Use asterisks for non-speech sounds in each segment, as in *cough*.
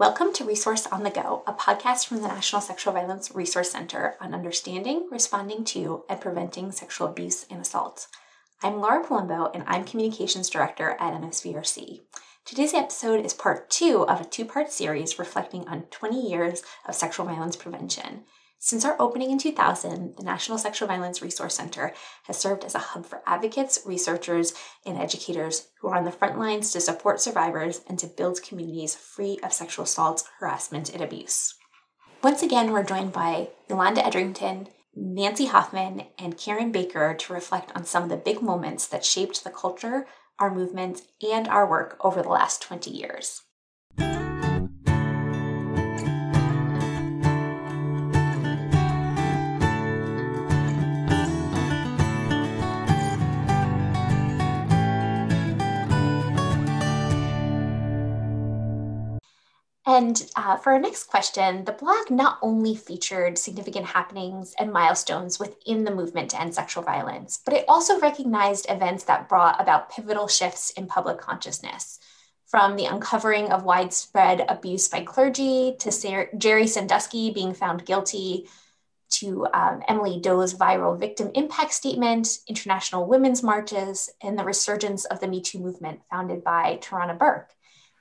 Welcome to Resource on the Go, a podcast from the National Sexual Violence Resource Center on understanding, responding to, and preventing sexual abuse and assault. I'm Laura Palumbo, and I'm Communications Director at NSVRC. Today's episode is part two of a two part series reflecting on 20 years of sexual violence prevention. Since our opening in 2000, the National Sexual Violence Resource Center has served as a hub for advocates, researchers, and educators who are on the front lines to support survivors and to build communities free of sexual assault, harassment, and abuse. Once again, we're joined by Yolanda Edrington, Nancy Hoffman, and Karen Baker to reflect on some of the big moments that shaped the culture, our movement, and our work over the last 20 years. And uh, for our next question, the blog not only featured significant happenings and milestones within the movement to end sexual violence, but it also recognized events that brought about pivotal shifts in public consciousness. From the uncovering of widespread abuse by clergy to Sarah, Jerry Sandusky being found guilty, to um, Emily Doe's viral victim impact statement, international women's marches, and the resurgence of the Me Too movement founded by Tarana Burke.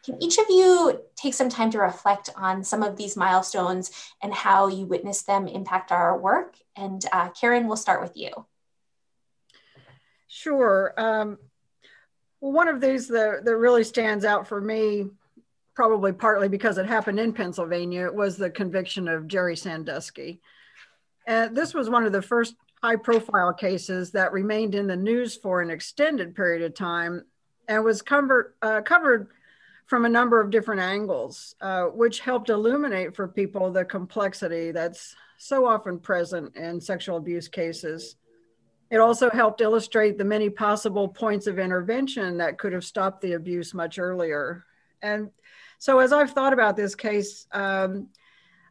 Can each of you take some time to reflect on some of these milestones and how you witness them impact our work? And uh, Karen, we'll start with you. Sure. Um, one of these that, that really stands out for me, probably partly because it happened in Pennsylvania, was the conviction of Jerry Sandusky. And this was one of the first high profile cases that remained in the news for an extended period of time and was covered, uh, covered from a number of different angles, uh, which helped illuminate for people the complexity that's so often present in sexual abuse cases. It also helped illustrate the many possible points of intervention that could have stopped the abuse much earlier. And so, as I've thought about this case, um,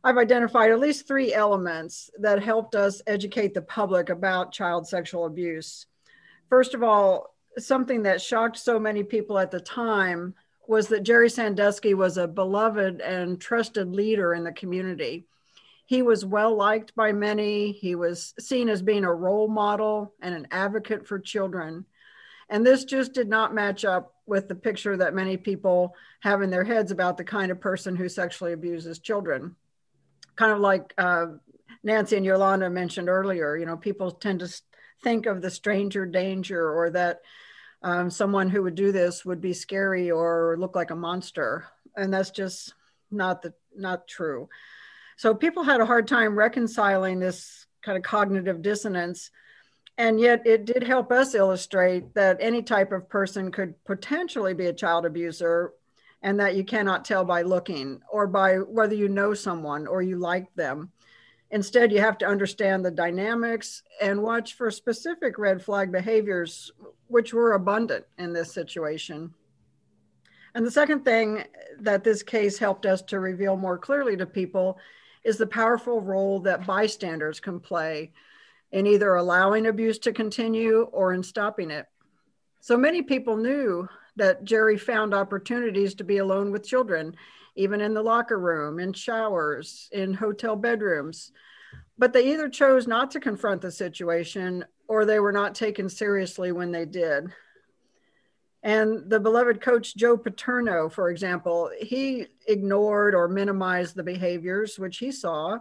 I've identified at least three elements that helped us educate the public about child sexual abuse. First of all, something that shocked so many people at the time was that Jerry Sandusky was a beloved and trusted leader in the community. He was well liked by many. He was seen as being a role model and an advocate for children. And this just did not match up with the picture that many people have in their heads about the kind of person who sexually abuses children. Kind of like uh, Nancy and Yolanda mentioned earlier, you know, people tend to think of the stranger danger or that um, someone who would do this would be scary or look like a monster. And that's just not the not true. So people had a hard time reconciling this kind of cognitive dissonance. And yet it did help us illustrate that any type of person could potentially be a child abuser and that you cannot tell by looking or by whether you know someone or you like them Instead, you have to understand the dynamics and watch for specific red flag behaviors, which were abundant in this situation. And the second thing that this case helped us to reveal more clearly to people is the powerful role that bystanders can play in either allowing abuse to continue or in stopping it. So many people knew that Jerry found opportunities to be alone with children even in the locker room, in showers, in hotel bedrooms. But they either chose not to confront the situation or they were not taken seriously when they did. And the beloved coach Joe Paterno, for example, he ignored or minimized the behaviors which he saw.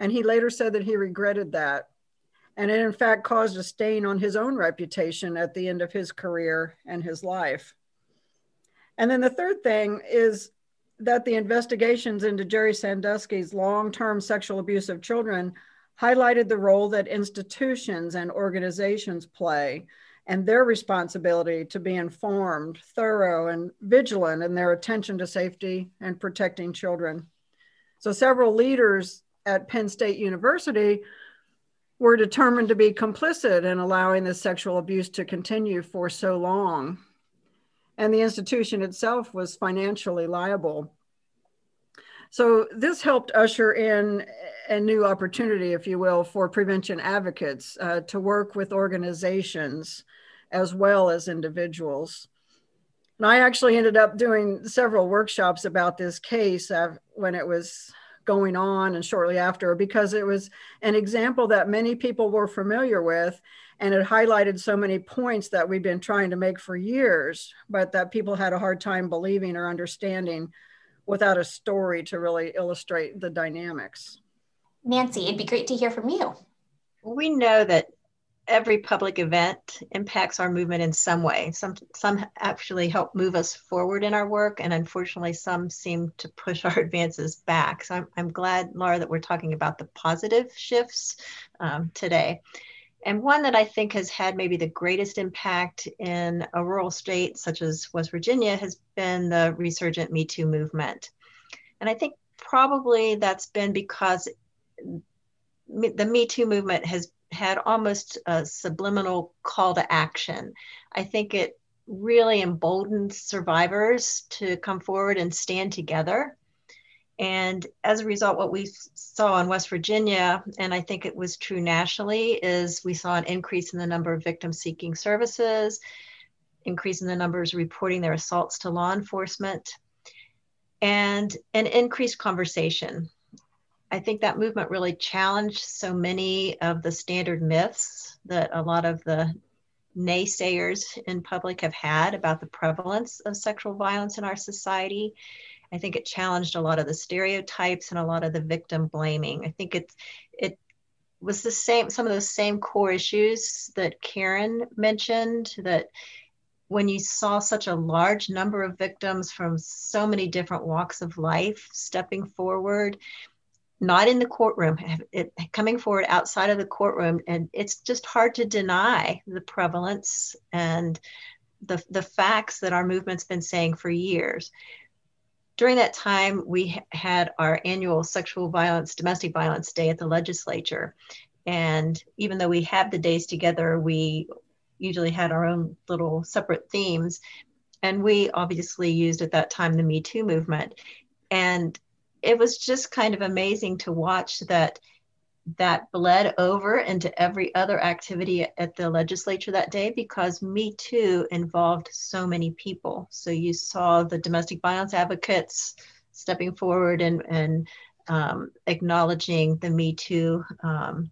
And he later said that he regretted that. And it, in fact, caused a stain on his own reputation at the end of his career and his life. And then the third thing is that the investigations into Jerry Sandusky's long term sexual abuse of children highlighted the role that institutions and organizations play and their responsibility to be informed, thorough, and vigilant in their attention to safety and protecting children. So, several leaders at Penn State University were determined to be complicit in allowing this sexual abuse to continue for so long and the institution itself was financially liable. So this helped usher in a new opportunity, if you will, for prevention advocates uh, to work with organizations as well as individuals. And I actually ended up doing several workshops about this case when it was going on and shortly after because it was an example that many people were familiar with and it highlighted so many points that we've been trying to make for years but that people had a hard time believing or understanding without a story to really illustrate the dynamics. Nancy it'd be great to hear from you. We know that every public event impacts our movement in some way. Some some actually help move us forward in our work, and unfortunately, some seem to push *laughs* our advances back. So I'm, I'm glad, Laura, that we're talking about the positive shifts um, today. And one that I think has had maybe the greatest impact in a rural state such as West Virginia has been the resurgent Me Too movement. And I think probably that's been because the Me Too movement has had almost a subliminal call to action. I think it really emboldened survivors to come forward and stand together. And as a result, what we saw in West Virginia, and I think it was true nationally, is we saw an increase in the number of victims seeking services, increase in the numbers reporting their assaults to law enforcement, and an increased conversation I think that movement really challenged so many of the standard myths that a lot of the naysayers in public have had about the prevalence of sexual violence in our society. I think it challenged a lot of the stereotypes and a lot of the victim blaming. I think it's it was the same some of those same core issues that Karen mentioned that when you saw such a large number of victims from so many different walks of life stepping forward not in the courtroom, it, coming forward outside of the courtroom. And it's just hard to deny the prevalence and the, the facts that our movement's been saying for years. During that time, we had our annual sexual violence, domestic violence day at the legislature. And even though we have the days together, we usually had our own little separate themes. And we obviously used at that time the Me Too movement. And it was just kind of amazing to watch that that bled over into every other activity at the legislature that day because Me Too involved so many people. So you saw the domestic violence advocates stepping forward and, and um, acknowledging the Me Too um,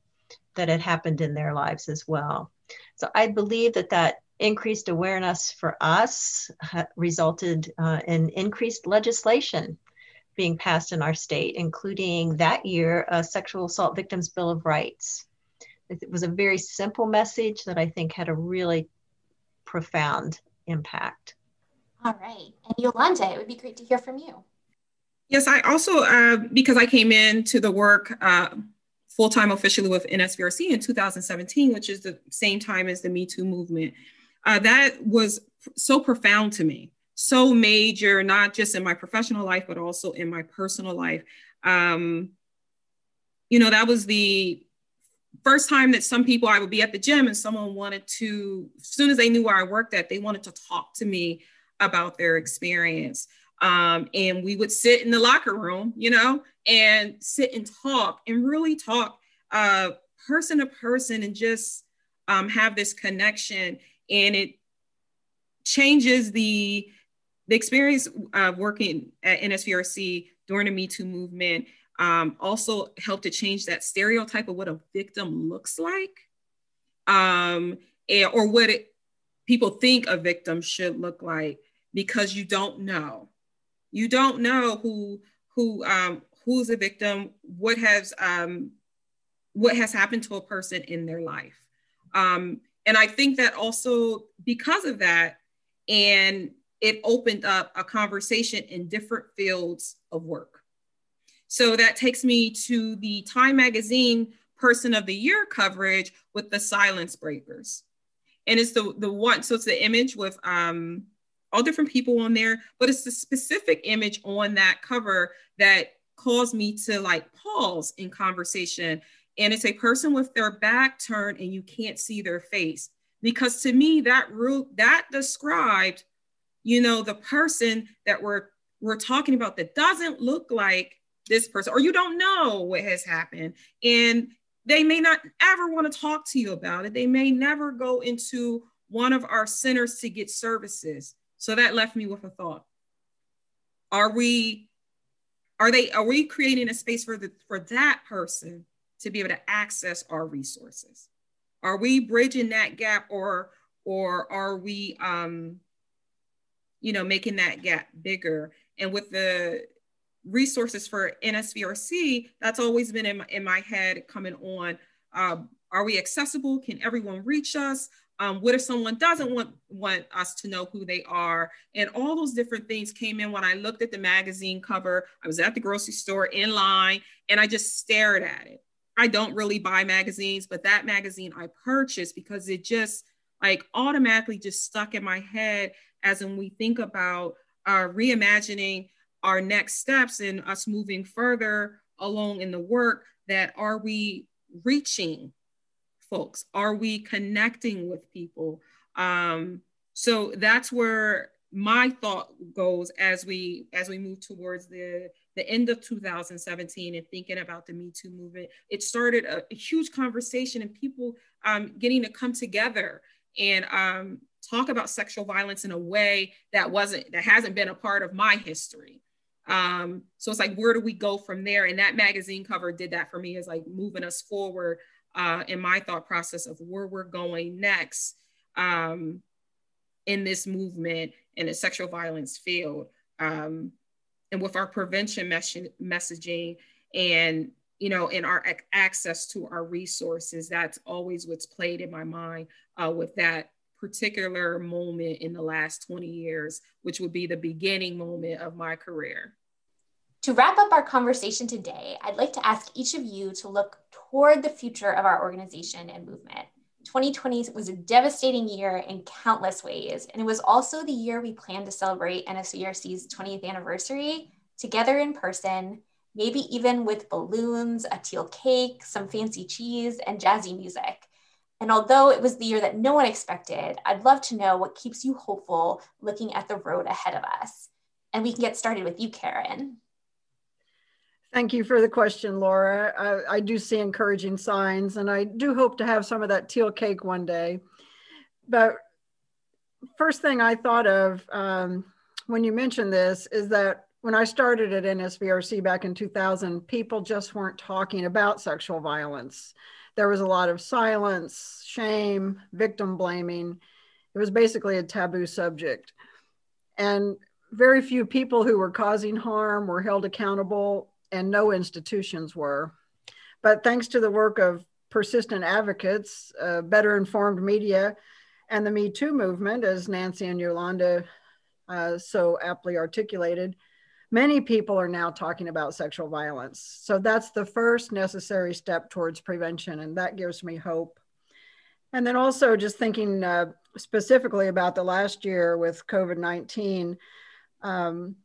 that had happened in their lives as well. So I believe that that increased awareness for us resulted uh, in increased legislation being passed in our state, including that year a Sexual Assault Victims Bill of Rights. It was a very simple message that I think had a really profound impact. All right. And Yolanda, it would be great to hear from you. Yes, I also, uh, because I came into the work uh, full time officially with NSVRC in 2017, which is the same time as the Me Too movement, uh, that was so profound to me so major, not just in my professional life, but also in my personal life. Um, you know, that was the first time that some people I would be at the gym and someone wanted to, as soon as they knew where I worked at, they wanted to talk to me about their experience. Um, and we would sit in the locker room, you know, and sit and talk and really talk uh, person to person and just um, have this connection. And it changes the the experience of working at NSVRC during the Me Too movement um, also helped to change that stereotype of what a victim looks like um, and, or what it, people think a victim should look like because you don't know. You don't know who who um, who's a victim, what has um, what has happened to a person in their life. Um, and I think that also because of that, and it opened up a conversation in different fields of work. So that takes me to the Time Magazine Person of the Year coverage with the Silence Breakers. And it's the, the one, so it's the image with um, all different people on there, but it's the specific image on that cover that caused me to like pause in conversation. And it's a person with their back turned and you can't see their face. Because to me, that rule that described you know, the person that we're we're talking about that doesn't look like this person, or you don't know what has happened. And they may not ever want to talk to you about it. They may never go into one of our centers to get services So that left me with a thought. Are we are they are we creating a space for the for that person to be able to access our resources? Are we bridging that gap or or are we um you know making that gap bigger? And with the resources for NSVRC, that's always been in my, in my head coming on. Uh, are we accessible? Can everyone reach us? Um, what if someone doesn't want, want us to know who they are? And all those different things came in when I looked at the magazine cover. I was at the grocery store in line and I just stared at it. I don't really buy magazines, but that magazine I purchased because it just like automatically just stuck in my head as when we think about uh, reimagining our next steps and us moving further along in the work that are we reaching folks? Are we connecting with people? Um, so that's where my thought goes as we as we move towards the the end of 2017 and thinking about the me too movement. It started a, a huge conversation and people um, getting to come together and um, talk about sexual violence in a way that wasn't that hasn't been a part of my history um, so it's like, where do we go from there? And that magazine cover did that for me, is like moving us forward uh, in my thought process of where we're going next um, in this movement in the sexual violence field. Um, and with our prevention mes- messaging and you know in our ac- access to our resources that's always what's played in my mind uh, with that particular moment in the last 20 years, which would be the beginning moment of my career. To wrap up our conversation today, I'd like to ask each of you to look toward the future of our organization and movement. 2020 was a devastating year in countless ways, and it was also the year we planned to celebrate NSVRC's 20th anniversary together in person, maybe even with balloons, a teal cake, some fancy cheese, and jazzy music. And although it was the year that no one expected, I'd love to know what keeps you hopeful looking at the road ahead of us. And we can get started with you, Karen. Thank you for the question, Laura. I, I, do see encouraging signs, and I do hope to have some of that teal cake one day. But first thing I thought of um, when you mentioned this is that when I started at NSVRC back in 2000, people just weren't talking about sexual violence there was a lot of silence, shame, victim blaming. It was basically a taboo subject. And very few people who were causing harm were held accountable, and no institutions were. But thanks to the work of persistent advocates, uh, better informed media, and the Me Too movement, as Nancy and Yolanda uh, so aptly articulated, Many people are now talking about sexual violence. So that's the first necessary step towards prevention, and that gives me hope. And then also just thinking uh, specifically about the last year with COVID 19. Um,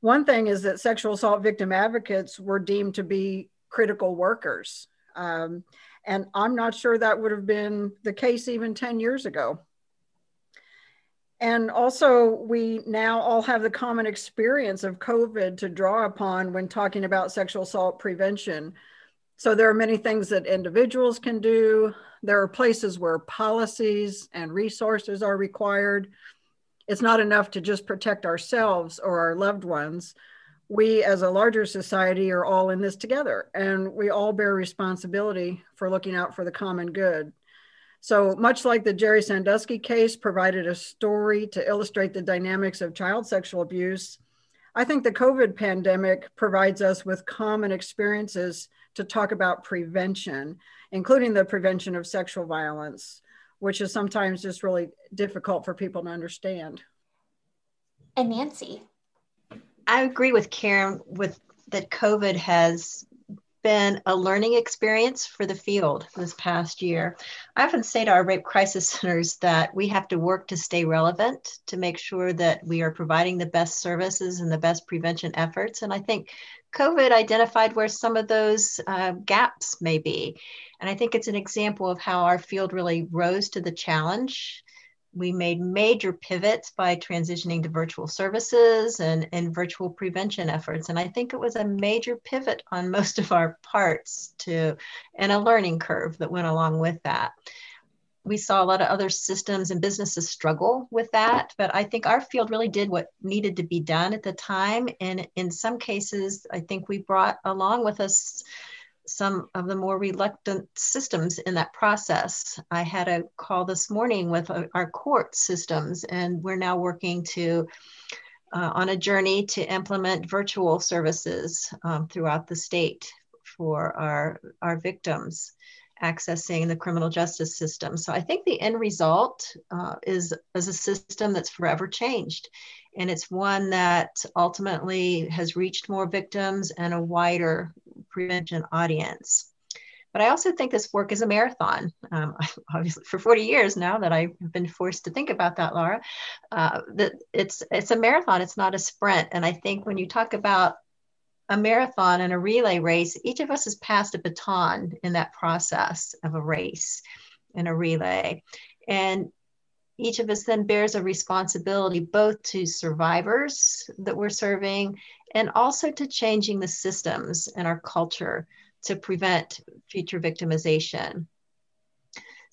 one thing is that sexual assault victim advocates were deemed to be critical workers. Um, and I'm not sure that would have been the case even 10 years ago. And also, we now all have the common experience of COVID to draw upon when talking about sexual assault prevention. So, there are many things that individuals can do. There are places where policies and resources are required. It's not enough to just protect ourselves or our loved ones. We, as a larger society, are all in this together, and we all bear responsibility for looking out for the common good. So much like the Jerry Sandusky case provided a story to illustrate the dynamics of child sexual abuse, I think the COVID pandemic provides us with common experiences to talk about prevention, including the prevention of sexual violence, which is sometimes just really difficult for people to understand. And Nancy. I agree with Karen with that COVID has been a learning experience for the field this past year. I often say to our rape crisis centers that we have to work to stay relevant to make sure that we are providing the best services and the best prevention efforts. And I think COVID identified where some of those uh, gaps may be. And I think it's an example of how our field really rose to the challenge we made major pivots by transitioning to virtual services and, and virtual prevention efforts. And I think it was a major pivot on most of our parts to and a learning curve that went along with that. we saw a lot of other systems and businesses struggle with that. But I think our field really did what needed to be done at the time. And in some cases, I think we brought along with us some of the more reluctant systems in that process. I had a call this morning with uh, our court systems, and we're now working to uh, on a journey to implement virtual services um, throughout the state for our, our victims accessing the criminal justice system. So I think the end result uh, is, is a system that's forever changed. And it's one that ultimately has reached more victims and a wider prevention audience. But I also think this work is a marathon. Um, *laughs* obviously, for 40 years now that I've been forced to think about that, Laura, uh, that it's it's a marathon. It's not a sprint. And I think when you talk about a marathon and a relay race, each of us has passed a baton in that process of a race and a relay. And each of us then bears a responsibility both to survivors that we're serving and also to changing the systems and our culture to prevent future victimization.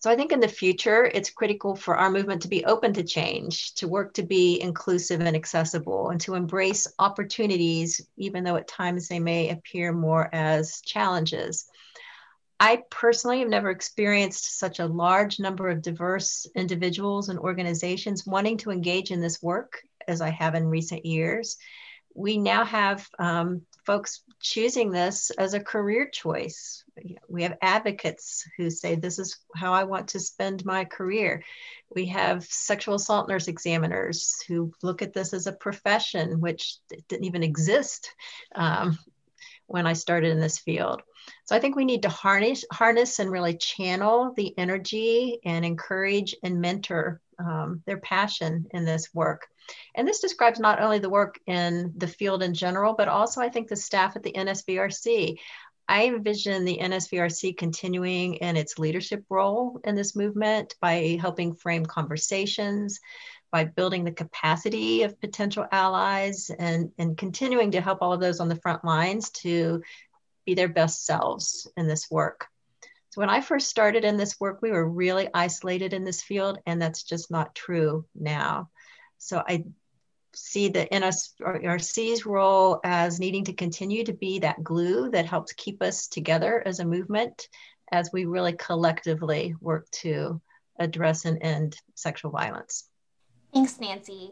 So I think in the future, it's critical for our movement to be open to change, to work to be inclusive and accessible, and to embrace opportunities, even though at times they may appear more as challenges. I personally have never experienced such a large number of diverse individuals and organizations wanting to engage in this work as I have in recent years. We now have um, folks choosing this as a career choice. We have advocates who say, This is how I want to spend my career. We have sexual assault nurse examiners who look at this as a profession, which didn't even exist um, when I started in this field. So I think we need to harness, harness and really channel the energy and encourage and mentor um, their passion in this work. And this describes not only the work in the field in general, but also I think the staff at the NSVRC. I envision the NSVRC continuing in its leadership role in this movement by helping frame conversations, by building the capacity of potential allies, and, and continuing to help all of those on the front lines to be their best selves in this work. So when I first started in this work, we were really isolated in this field, and that's just not true now. So I see the NSVRC's role as needing to continue to be that glue that helps keep us together as a movement as we really collectively work to address and end sexual violence. Thanks, Nancy.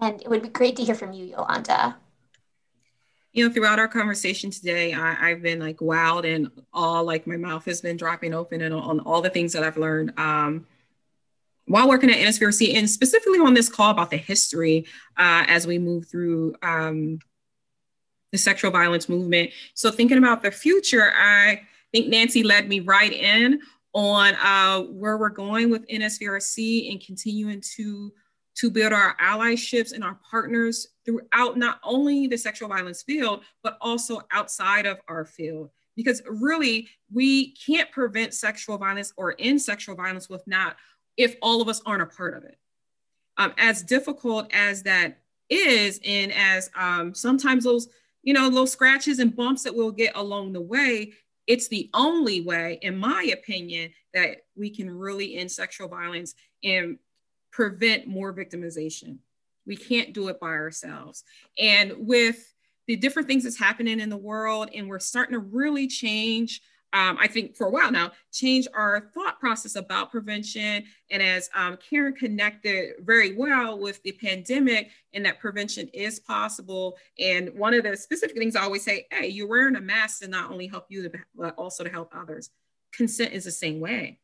And it would be great to hear from you, Yolanda. You know, throughout our conversation today, I, have been like wowed and all like my mouth has been dropping open and on all the things that I've learned. Um, while working at NSVRC and specifically on this call about the history uh, as we move through um, the sexual violence movement. So thinking about the future, I think Nancy led me right in on uh, where we're going with NSVRC and continuing to to build our allyships and our partners throughout not only the sexual violence field, but also outside of our field. Because really, we can't prevent sexual violence or end sexual violence with not if all of us aren't a part of it. Um, as difficult as that is, and as um, sometimes those, you know, little scratches and bumps that we'll get along the way, it's the only way, in my opinion, that we can really end sexual violence and prevent more victimization. We can't do it by ourselves. And with the different things that's happening in the world, and we're starting to really change um, I think for a while now, change our thought process about prevention. And as um, Karen connected very well with the pandemic, and that prevention is possible. And one of the specific things I always say, hey, you're wearing a mask to not only help you, but also to help others. Consent is the same way.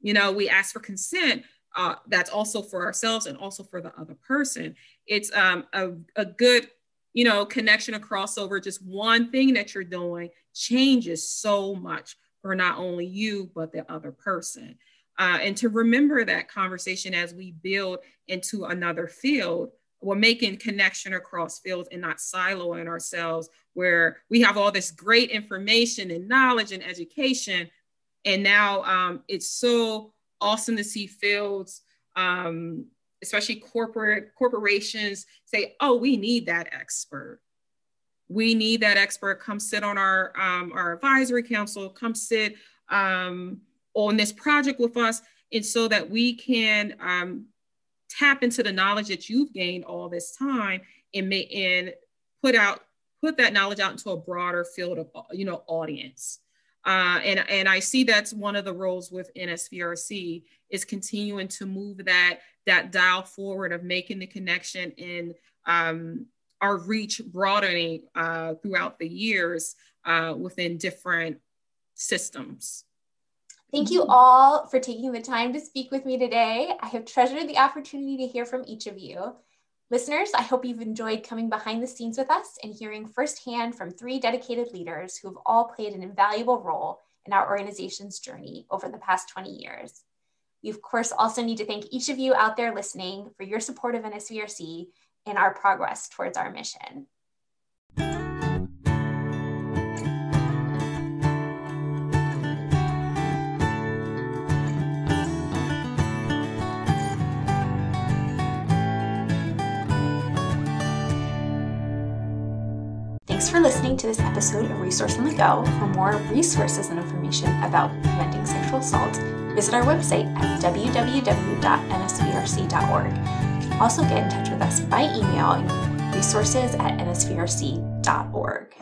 You know, we ask for consent. Uh, that's also for ourselves and also for the other person. It's um, a, a good you know, connection or crossover, just one thing that you're doing changes so much for not only you, but the other person. Uh, and to remember that conversation as we build into another field, we're making connection across fields and not siloing ourselves where we have all this great information and knowledge and education. And now um, it's so awesome to see fields um, especially corporate corporations say, oh, we need that expert. We need that expert. Come sit on our, um, our advisory council, come sit um, on this project with us. And so that we can um, tap into the knowledge that you've gained all this time and, may, and put out put that knowledge out into a broader field of you know audience. Uh, and, and I see that's one of the roles with NSVRC is continuing to move that, that dial forward of making the connection and um, our reach broadening uh, throughout the years uh, within different systems. Thank you all for taking the time to speak with me today. I have treasured the opportunity to hear from each of you. Listeners, I hope you've enjoyed coming behind the scenes with us and hearing firsthand from three dedicated leaders who have all played an invaluable role in our organization's journey over the past 20 years. We, of course, also need to thank each of you out there listening for your support of NSVRC and our progress towards our mission. For listening to this episode of Resource on the Go. For more resources and information about preventing sexual assault, visit our website at www.nsvrc.org. You can also get in touch with us by email resources at nsvrc.org.